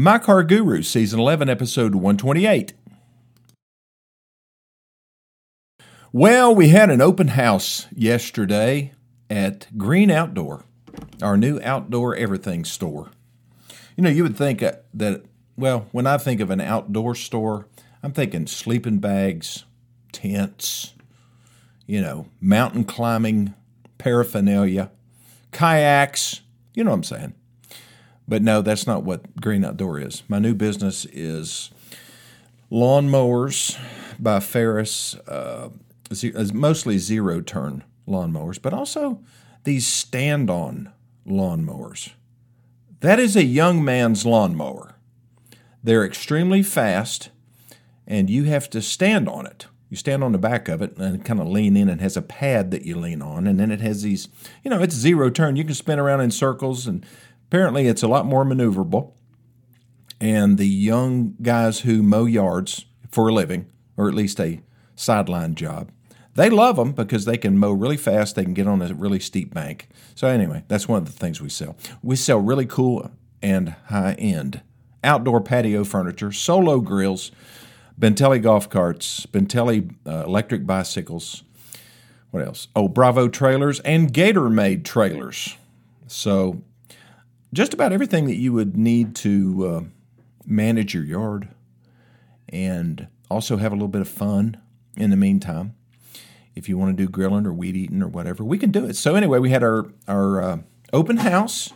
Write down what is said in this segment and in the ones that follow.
My Car Guru, Season 11, Episode 128. Well, we had an open house yesterday at Green Outdoor, our new outdoor everything store. You know, you would think uh, that, well, when I think of an outdoor store, I'm thinking sleeping bags, tents, you know, mountain climbing paraphernalia, kayaks, you know what I'm saying. But no, that's not what Green Outdoor is. My new business is lawnmowers by Ferris, uh, mostly zero turn lawnmowers, but also these stand on lawnmowers. That is a young man's lawnmower. They're extremely fast, and you have to stand on it. You stand on the back of it and kind of lean in. And has a pad that you lean on, and then it has these, you know, it's zero turn. You can spin around in circles, and apparently it's a lot more maneuverable. And the young guys who mow yards for a living, or at least a sideline job, they love them because they can mow really fast. They can get on a really steep bank. So, anyway, that's one of the things we sell. We sell really cool and high end outdoor patio furniture, solo grills, Bintelli golf carts, Bintelli uh, electric bicycles. What else? Oh, Bravo trailers and Gator made trailers. So, just about everything that you would need to uh, manage your yard and also have a little bit of fun in the meantime if you want to do grilling or weed eating or whatever, we can do it. So anyway, we had our our uh, open house,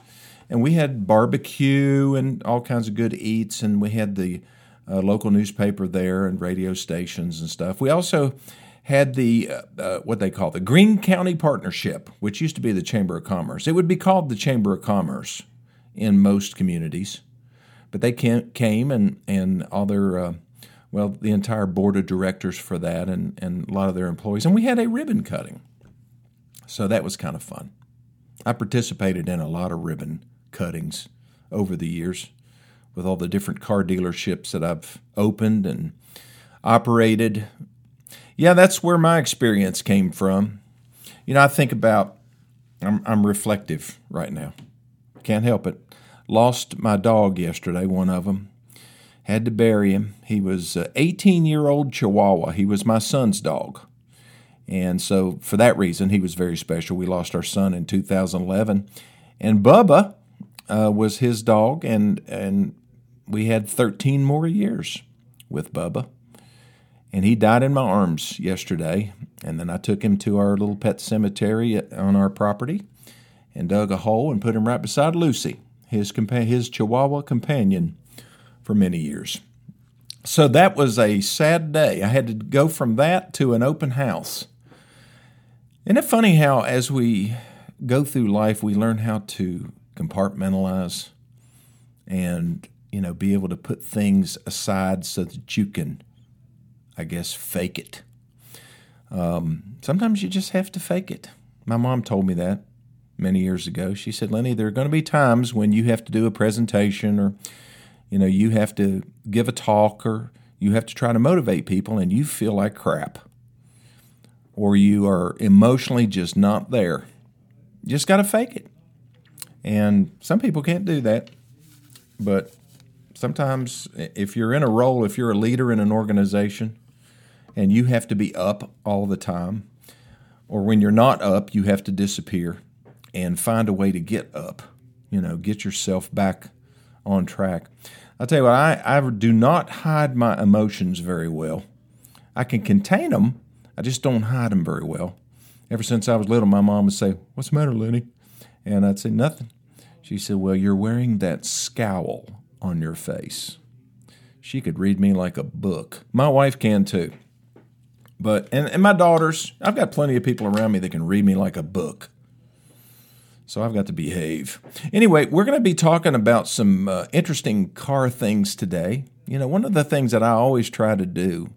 and we had barbecue and all kinds of good eats, and we had the uh, local newspaper there and radio stations and stuff. We also had the uh, uh what they call the Greene County Partnership, which used to be the Chamber of Commerce. It would be called the Chamber of Commerce in most communities, but they came and and all their uh, well, the entire board of directors for that and, and a lot of their employees. And we had a ribbon cutting. So that was kind of fun. I participated in a lot of ribbon cuttings over the years with all the different car dealerships that I've opened and operated. Yeah, that's where my experience came from. You know, I think about, I'm, I'm reflective right now. Can't help it. Lost my dog yesterday, one of them had to bury him. He was an 18 year old Chihuahua. He was my son's dog. And so, for that reason, he was very special. We lost our son in 2011. And Bubba uh, was his dog, and, and we had 13 more years with Bubba. And he died in my arms yesterday. And then I took him to our little pet cemetery on our property and dug a hole and put him right beside Lucy, his, compa- his Chihuahua companion for many years. So that was a sad day. I had to go from that to an open house. Isn't it funny how, as we go through life, we learn how to compartmentalize and, you know, be able to put things aside so that you can, I guess, fake it. Um, sometimes you just have to fake it. My mom told me that many years ago. She said, Lenny, there are going to be times when you have to do a presentation or you know, you have to give a talk or you have to try to motivate people and you feel like crap. Or you are emotionally just not there. You just got to fake it. And some people can't do that. But sometimes, if you're in a role, if you're a leader in an organization and you have to be up all the time, or when you're not up, you have to disappear and find a way to get up, you know, get yourself back on track. I'll tell you what, I, I do not hide my emotions very well. I can contain them, I just don't hide them very well. Ever since I was little, my mom would say, What's the matter, Lenny? And I'd say, Nothing. She said, Well, you're wearing that scowl on your face. She could read me like a book. My wife can too. But, and, and my daughters, I've got plenty of people around me that can read me like a book. So I've got to behave. Anyway, we're going to be talking about some uh, interesting car things today. You know, one of the things that I always try to do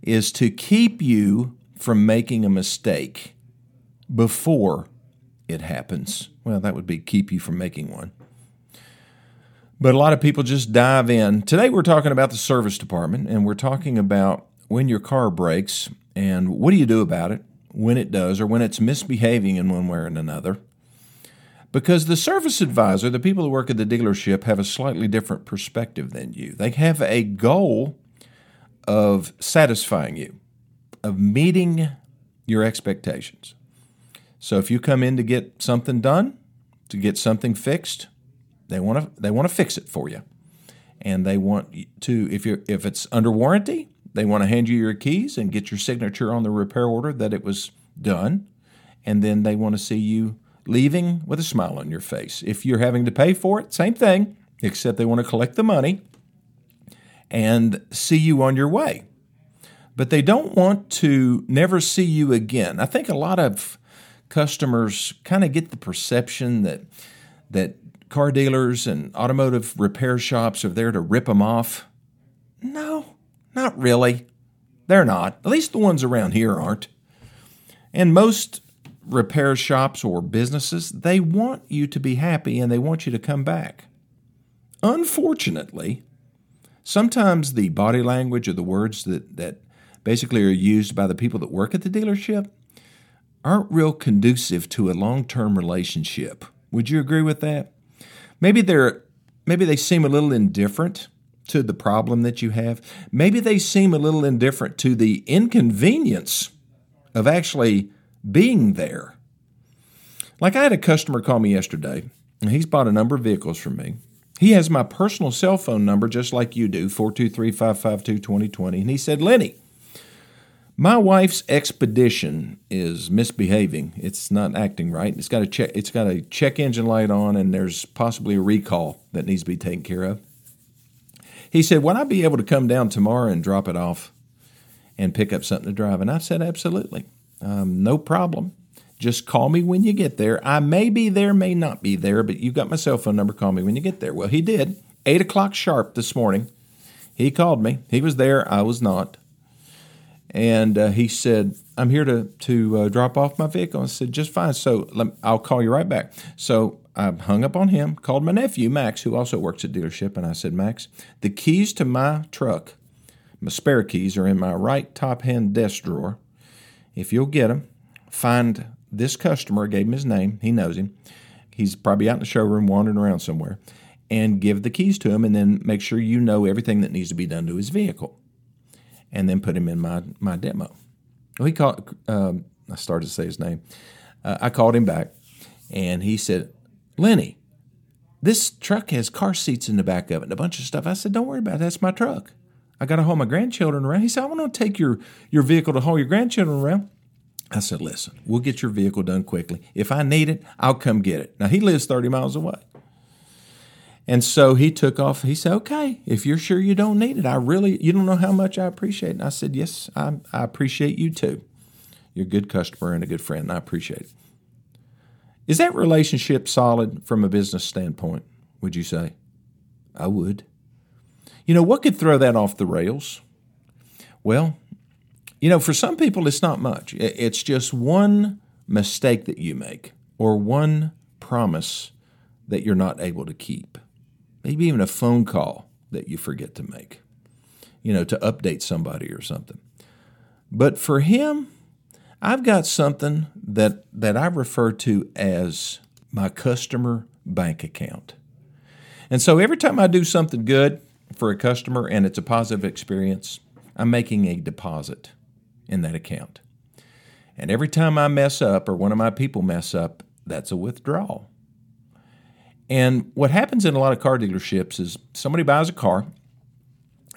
is to keep you from making a mistake before it happens. Well, that would be keep you from making one. But a lot of people just dive in. Today we're talking about the service department and we're talking about when your car breaks and what do you do about it when it does or when it's misbehaving in one way or another. Because the service advisor, the people who work at the dealership, have a slightly different perspective than you. They have a goal of satisfying you, of meeting your expectations. So if you come in to get something done, to get something fixed, they want to they want to fix it for you. And they want to if you if it's under warranty, they want to hand you your keys and get your signature on the repair order that it was done. And then they want to see you leaving with a smile on your face. If you're having to pay for it, same thing, except they want to collect the money and see you on your way. But they don't want to never see you again. I think a lot of customers kind of get the perception that that car dealers and automotive repair shops are there to rip them off. No, not really. They're not. At least the ones around here aren't. And most repair shops or businesses, they want you to be happy and they want you to come back. Unfortunately, sometimes the body language or the words that, that basically are used by the people that work at the dealership aren't real conducive to a long-term relationship. Would you agree with that? Maybe they're maybe they seem a little indifferent to the problem that you have. Maybe they seem a little indifferent to the inconvenience of actually being there. Like I had a customer call me yesterday, and he's bought a number of vehicles from me. He has my personal cell phone number just like you do, 423 552 2020. And he said, Lenny, my wife's Expedition is misbehaving. It's not acting right. It's got a check it's got a check engine light on and there's possibly a recall that needs to be taken care of. He said, Would I be able to come down tomorrow and drop it off and pick up something to drive? And I said, Absolutely. Um, no problem. Just call me when you get there. I may be there, may not be there, but you got my cell phone number. Call me when you get there. Well, he did. Eight o'clock sharp this morning. He called me. He was there. I was not. And uh, he said, I'm here to, to uh, drop off my vehicle. I said, just fine. So let, I'll call you right back. So I hung up on him, called my nephew, Max, who also works at dealership, and I said, Max, the keys to my truck, my spare keys, are in my right top hand desk drawer. If you'll get him, find this customer, gave him his name, he knows him. He's probably out in the showroom wandering around somewhere, and give the keys to him, and then make sure you know everything that needs to be done to his vehicle, and then put him in my, my demo. Well, he called, um, I started to say his name. Uh, I called him back, and he said, Lenny, this truck has car seats in the back of it and a bunch of stuff. I said, Don't worry about it. That's my truck. I got to haul my grandchildren around. He said, I want to take your, your vehicle to haul your grandchildren around. I said, Listen, we'll get your vehicle done quickly. If I need it, I'll come get it. Now, he lives 30 miles away. And so he took off. He said, Okay, if you're sure you don't need it, I really, you don't know how much I appreciate it. And I said, Yes, I, I appreciate you too. You're a good customer and a good friend, and I appreciate it. Is that relationship solid from a business standpoint, would you say? I would. You know, what could throw that off the rails? Well, you know, for some people, it's not much. It's just one mistake that you make or one promise that you're not able to keep. Maybe even a phone call that you forget to make, you know, to update somebody or something. But for him, I've got something that, that I refer to as my customer bank account. And so every time I do something good, for a customer and it's a positive experience, I'm making a deposit in that account. And every time I mess up or one of my people mess up, that's a withdrawal. And what happens in a lot of car dealerships is somebody buys a car,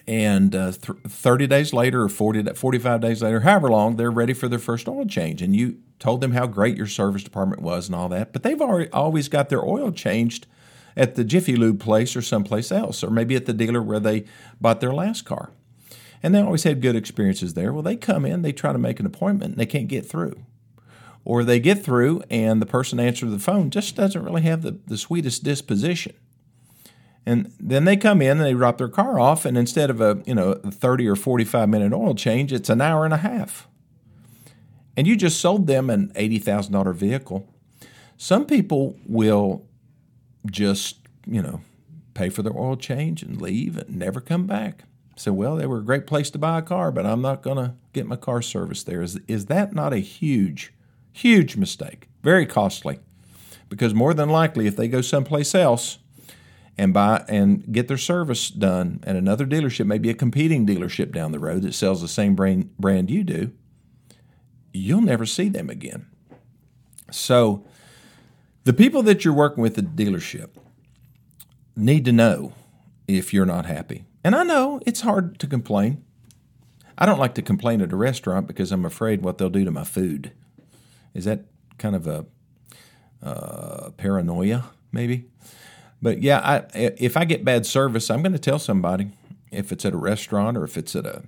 and uh, th- 30 days later or 40, 45 days later, however long, they're ready for their first oil change. And you told them how great your service department was and all that, but they've already always got their oil changed at the Jiffy Lube place or someplace else, or maybe at the dealer where they bought their last car. And they always had good experiences there. Well, they come in, they try to make an appointment, and they can't get through. Or they get through, and the person answering the phone just doesn't really have the, the sweetest disposition. And then they come in and they drop their car off, and instead of a you know a 30 or 45 minute oil change, it's an hour and a half. And you just sold them an $80,000 vehicle. Some people will just, you know, pay for their oil change and leave and never come back. So, well, they were a great place to buy a car, but I'm not going to get my car serviced there. Is, is that not a huge, huge mistake? Very costly. because more than likely, if they go someplace else and buy and get their service done at another dealership, maybe a competing dealership down the road that sells the same brand, brand you do, you'll never see them again. So, the people that you're working with at the dealership need to know if you're not happy. And I know it's hard to complain. I don't like to complain at a restaurant because I'm afraid what they'll do to my food. Is that kind of a uh, paranoia, maybe? But yeah, I, if I get bad service, I'm going to tell somebody. If it's at a restaurant or if it's at a,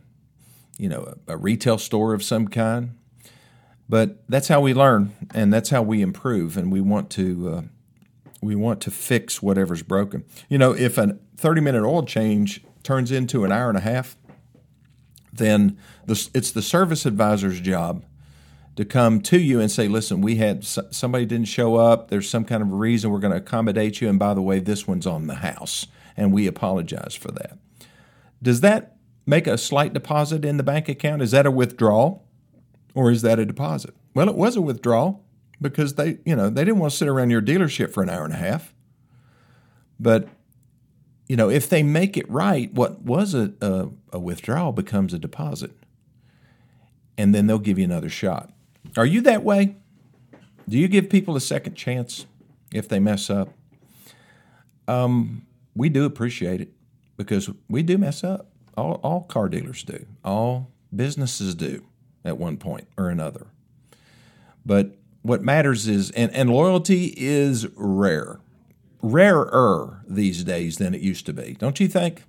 you know, a, a retail store of some kind. But that's how we learn, and that's how we improve, and we want to uh, we want to fix whatever's broken. You know, if a 30 minute oil change turns into an hour and a half, then the, it's the service advisor's job to come to you and say, listen, we had somebody didn't show up. There's some kind of a reason we're going to accommodate you. And by the way, this one's on the house, and we apologize for that. Does that make a slight deposit in the bank account? Is that a withdrawal or is that a deposit? Well, it was a withdrawal because they, you know, they didn't want to sit around your dealership for an hour and a half. But you know, if they make it right, what was a, a, a withdrawal becomes a deposit. And then they'll give you another shot. Are you that way? Do you give people a second chance if they mess up? Um, we do appreciate it because we do mess up. All, all car dealers do. All businesses do at one point or another. But what matters is, and, and loyalty is rare rarer these days than it used to be, don't you think?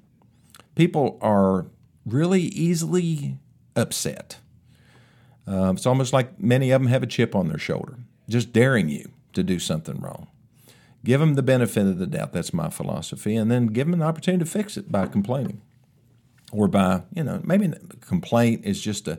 People are really easily upset. Uh, it's almost like many of them have a chip on their shoulder, just daring you to do something wrong. Give them the benefit of the doubt. That's my philosophy. And then give them an opportunity to fix it by complaining or by, you know, maybe complaint is just a,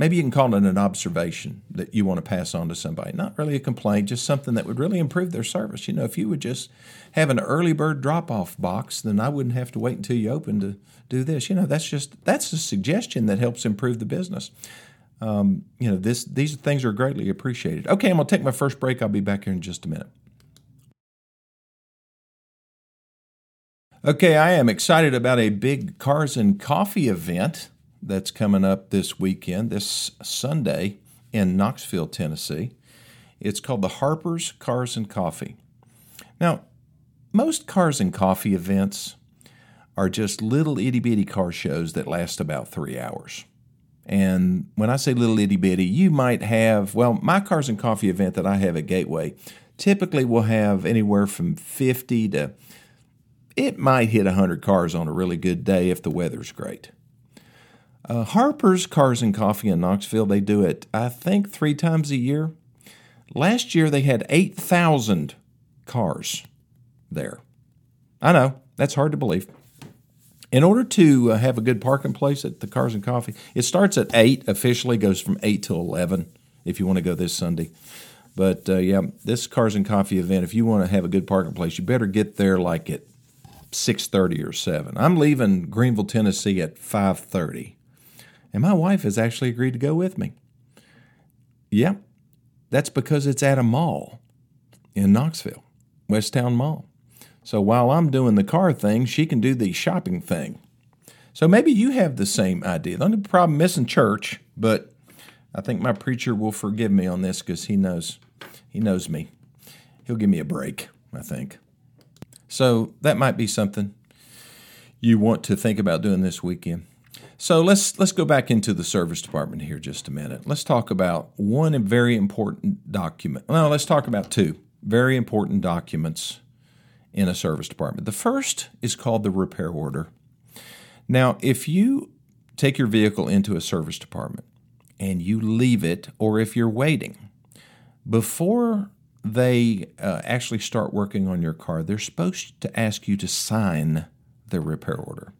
maybe you can call it an observation that you want to pass on to somebody. Not really a complaint, just something that would really improve their service. You know, if you would just have an early bird drop off box, then I wouldn't have to wait until you open to do this. You know, that's just that's a suggestion that helps improve the business. Um, you know, this these things are greatly appreciated. Okay, I'm gonna take my first break. I'll be back here in just a minute. Okay, I am excited about a big Cars and Coffee event that's coming up this weekend, this Sunday in Knoxville, Tennessee. It's called the Harper's Cars and Coffee. Now, most cars and coffee events are just little itty bitty car shows that last about three hours. And when I say little itty bitty, you might have, well, my cars and coffee event that I have at Gateway typically will have anywhere from 50 to, it might hit 100 cars on a really good day if the weather's great. Uh, Harper's Cars and Coffee in Knoxville, they do it, I think, three times a year. Last year, they had 8,000 cars there. I know, that's hard to believe. In order to uh, have a good parking place at the Cars and Coffee, it starts at 8, officially goes from 8 to 11 if you want to go this Sunday. But uh, yeah, this Cars and Coffee event, if you want to have a good parking place, you better get there like at 6:30 or 7. I'm leaving Greeneville, Tennessee at 5:30 and my wife has actually agreed to go with me. Yep, that's because it's at a mall in Knoxville, West Town Mall. So while I'm doing the car thing, she can do the shopping thing. So maybe you have the same idea. The only problem missing church, but I think my preacher will forgive me on this because he knows he knows me. He'll give me a break, I think. So that might be something you want to think about doing this weekend. So let's let's go back into the service department here just a minute. Let's talk about one very important document. Well, let's talk about two very important documents in a service department. The first is called the repair order. Now, if you take your vehicle into a service department and you leave it, or if you're waiting, before they uh, actually start working on your car, they're supposed to ask you to sign the repair order.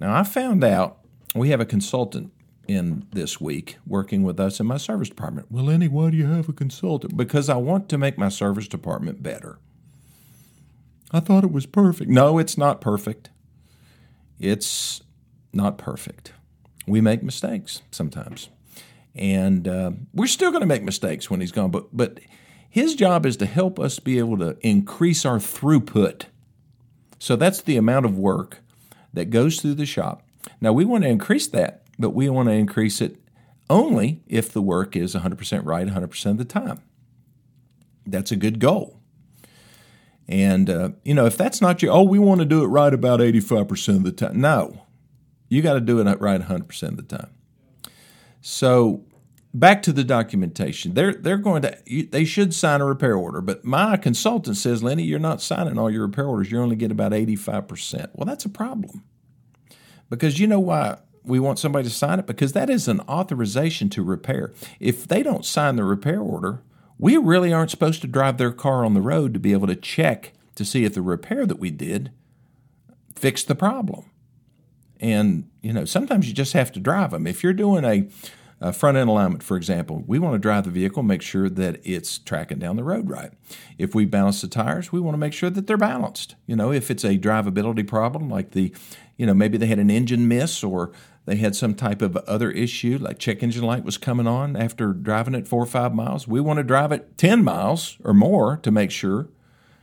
Now, I found out we have a consultant in this week working with us in my service department. Well, Lenny, why do you have a consultant? Because I want to make my service department better. I thought it was perfect. No, it's not perfect. It's not perfect. We make mistakes sometimes. And uh, we're still going to make mistakes when he's gone, but, but His job is to help us be able to increase our throughput. So that's the amount of work that goes through the shop. Now we want to increase that, but we want to increase it only if the work is 100% right 100% of the time. That's a good goal. And, uh, you know, if that's not your, oh, we want to do it right about 85% of the time. No, you got to do it right 100% of the time. So back to the documentation. They're they're going to they should sign a repair order, but my consultant says, Lenny, you're not signing all your repair orders. You only get about 85%. Well, that's a problem. Because you know why we want somebody to sign it because that is an authorization to repair. If they don't sign the repair order, we really aren't supposed to drive their car on the road to be able to check to see if the repair that we did fixed the problem. And, you know, sometimes you just have to drive them. If you're doing a, a front end alignment, for example, we want to drive the vehicle, make sure that it's tracking down the road right. If we balance the tires, we want to make sure that they're balanced. You know, if it's a drivability problem, like the, you know, maybe they had an engine miss or they had some type of other issue, like check engine light was coming on after driving it four or five miles. We want to drive it 10 miles or more to make sure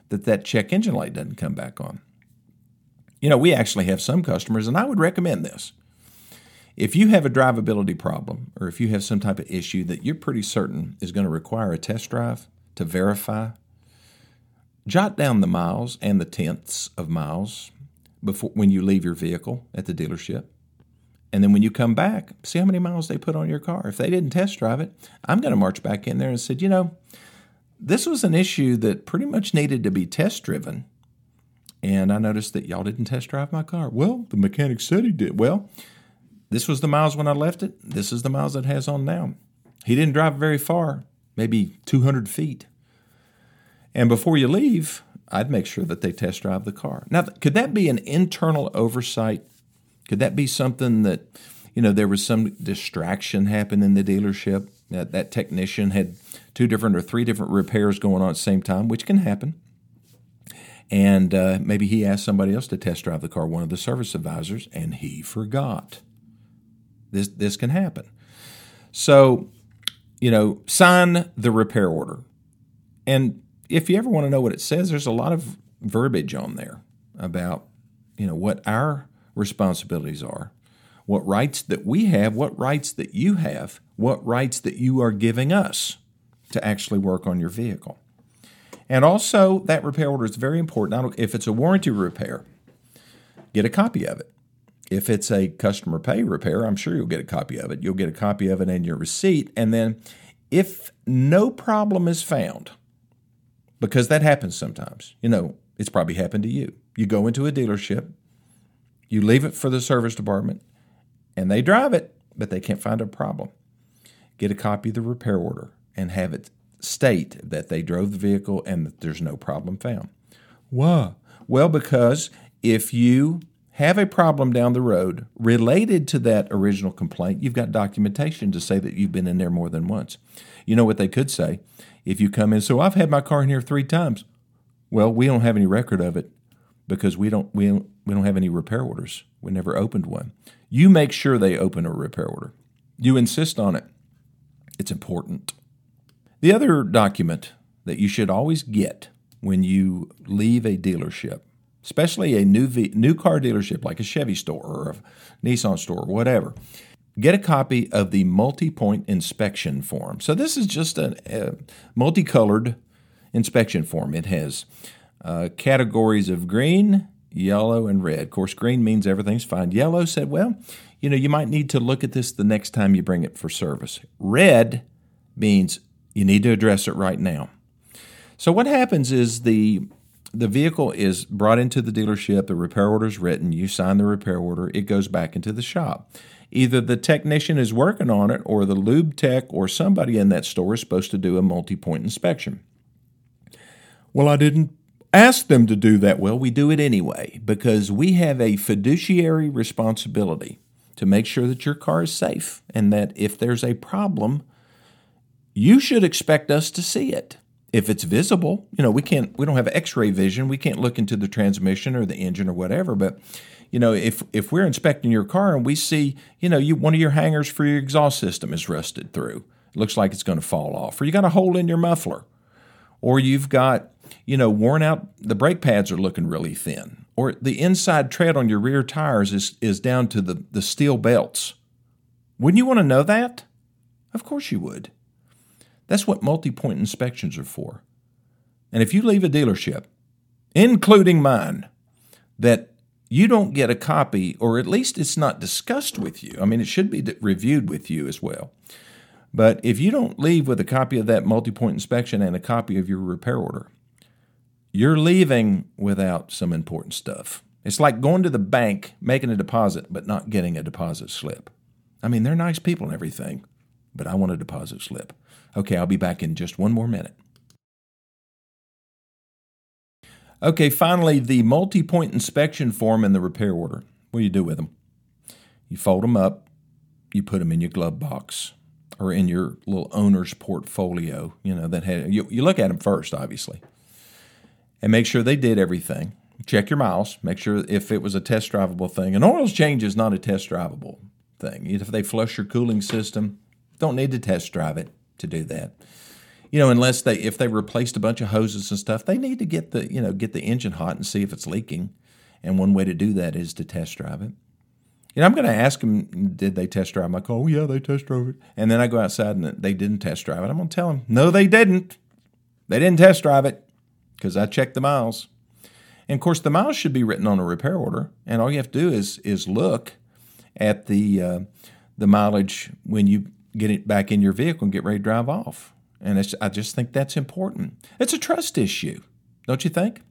that that check engine light doesn't come back on. You know, we actually have some customers, and I would recommend this. If you have a drivability problem or if you have some type of issue that you're pretty certain is going to require a test drive to verify, jot down the miles and the tenths of miles before when you leave your vehicle at the dealership. And then when you come back, see how many miles they put on your car. If they didn't test drive it, I'm going to march back in there and said, you know, this was an issue that pretty much needed to be test driven. And I noticed that y'all didn't test drive my car. Well, the mechanic said he did. Well, this was the miles when I left it. This is the miles it has on now. He didn't drive very far, maybe 200 feet. And before you leave, I'd make sure that they test drive the car. Now, could that be an internal oversight? Could that be something that, you know, there was some distraction happen in the dealership? That that technician had two different or three different repairs going on at the same time, which can happen and uh, maybe he asked somebody else to test drive the car, one of the service advisors, and he forgot. This this can happen. So, you know, sign the repair order, and if you ever want to know what it says, there's a lot of verbiage on there about you know what our responsibilities are, what rights that we have, what rights that you have, what rights that you are giving us to actually work on your vehicle. And also, that repair order is very important. If it's a warranty repair, get a copy of it. If it's a customer pay repair, I'm sure you'll get a copy of it. You'll get a copy of it in your receipt. And then, if no problem is found, because that happens sometimes, you know, it's probably happened to you. You go into a dealership, you leave it for the service department, and they drive it, but they can't find a problem. Get a copy of the repair order and have it state that they drove the vehicle and that there's no problem found. Why? Well, because if you have a problem down the road related to that original complaint, you've got documentation to say that you've been in there more than once. You know what they could say? If you come in, so I've had my car in here three times. Well, we don't have any record of it because we don't we don't, we don't have any repair orders. We never opened one. You make sure they open a repair order. You insist on it. It's important. The other document that you should always get when you leave a dealership, especially a new v- new car dealership like a Chevy store or a Nissan store, or whatever, get a copy of the multi-point inspection form. So this is just a, a multicolored inspection form. It has uh, categories of green, yellow, and red. Of course, green means everything's fine. Yellow said, well, you know, you might need to look at this the next time you bring it for service. Red means you need to address it right now. So what happens is the the vehicle is brought into the dealership, the repair order is written, you sign the repair order, it goes back into the shop. Either the technician is working on it or the lube tech or somebody in that store is supposed to do a multi-point inspection. Well, I didn't ask them to do that. Well, we do it anyway because we have a fiduciary responsibility to make sure that your car is safe and that if there's a problem, you should expect us to see it if it's visible you know we can't we don't have x-ray vision we can't look into the transmission or the engine or whatever but you know if if we're inspecting your car and we see you know you one of your hangers for your exhaust system is rusted through it looks like it's going to fall off or you got a hole in your muffler or you've got, you know, worn out, the brake pads are looking really thin, or the inside tread on your rear tires is, is down to the, the steel belts. Wouldn't you want to know that? Of course you would. That's what multi point inspections are for. And if you leave a dealership, including mine, that you don't get a copy, or at least it's not discussed with you. I mean, it should be reviewed with you as well. But if you don't leave with a copy of that multi point inspection and a copy of your repair order, you're leaving without some important stuff. It's like going to the bank, making a deposit, but not getting a deposit slip. I mean, they're nice people and everything, but I want a deposit slip. Okay, I'll be back in just one more minute. Okay, finally, the multi point inspection form and the repair order. What do you do with them? You fold them up, you put them in your glove box or in your little owner's portfolio, you know, that had, you, you look at them first, obviously, and make sure they did everything. Check your miles, make sure if it was a test drivable thing. An oil change is not a test drivable thing. If they flush your cooling system, don't need to test drive it to do that you know, unless they if they replaced a bunch of hoses and stuff, they need to get the you know get the engine hot and see if it's leaking. And one way to do that is to test drive it. You know, I'm going to ask them, did they test drive? I'm like, oh yeah, they test drove it. And then I go outside and they didn't test drive it. I'm going to tell them, no, they didn't. They didn't test drive it because I checked the miles. And of course, the miles should be written on a repair order, and all you have to do is is look at the uh, the mileage when you get it back in your vehicle and get ready to drive off. And I just think that's important. It's a trust issue, don't you think?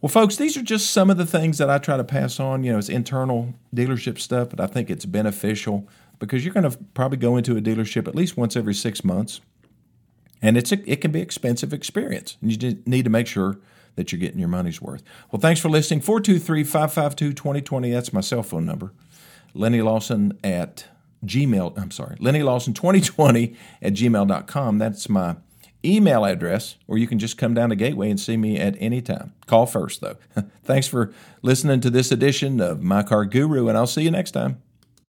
Well, folks, these are just some of the things that I try to pass on. You know, it's internal dealership stuff, but I think it's beneficial because you're going to probably go into a dealership at least once every six months, and it's a, it can be expensive experience. And you need to make sure that you're getting your money's worth. Well, thanks for listening. 423 552 2020. That's my cell phone number. Lenny Lawson at Gmail, I'm sorry, Lenny Lawson 2020 at gmail.com. That's my email address, or you can just come down to Gateway and see me at any time. Call first, though. Thanks for listening to this edition of My Car Guru, and I'll see you next time.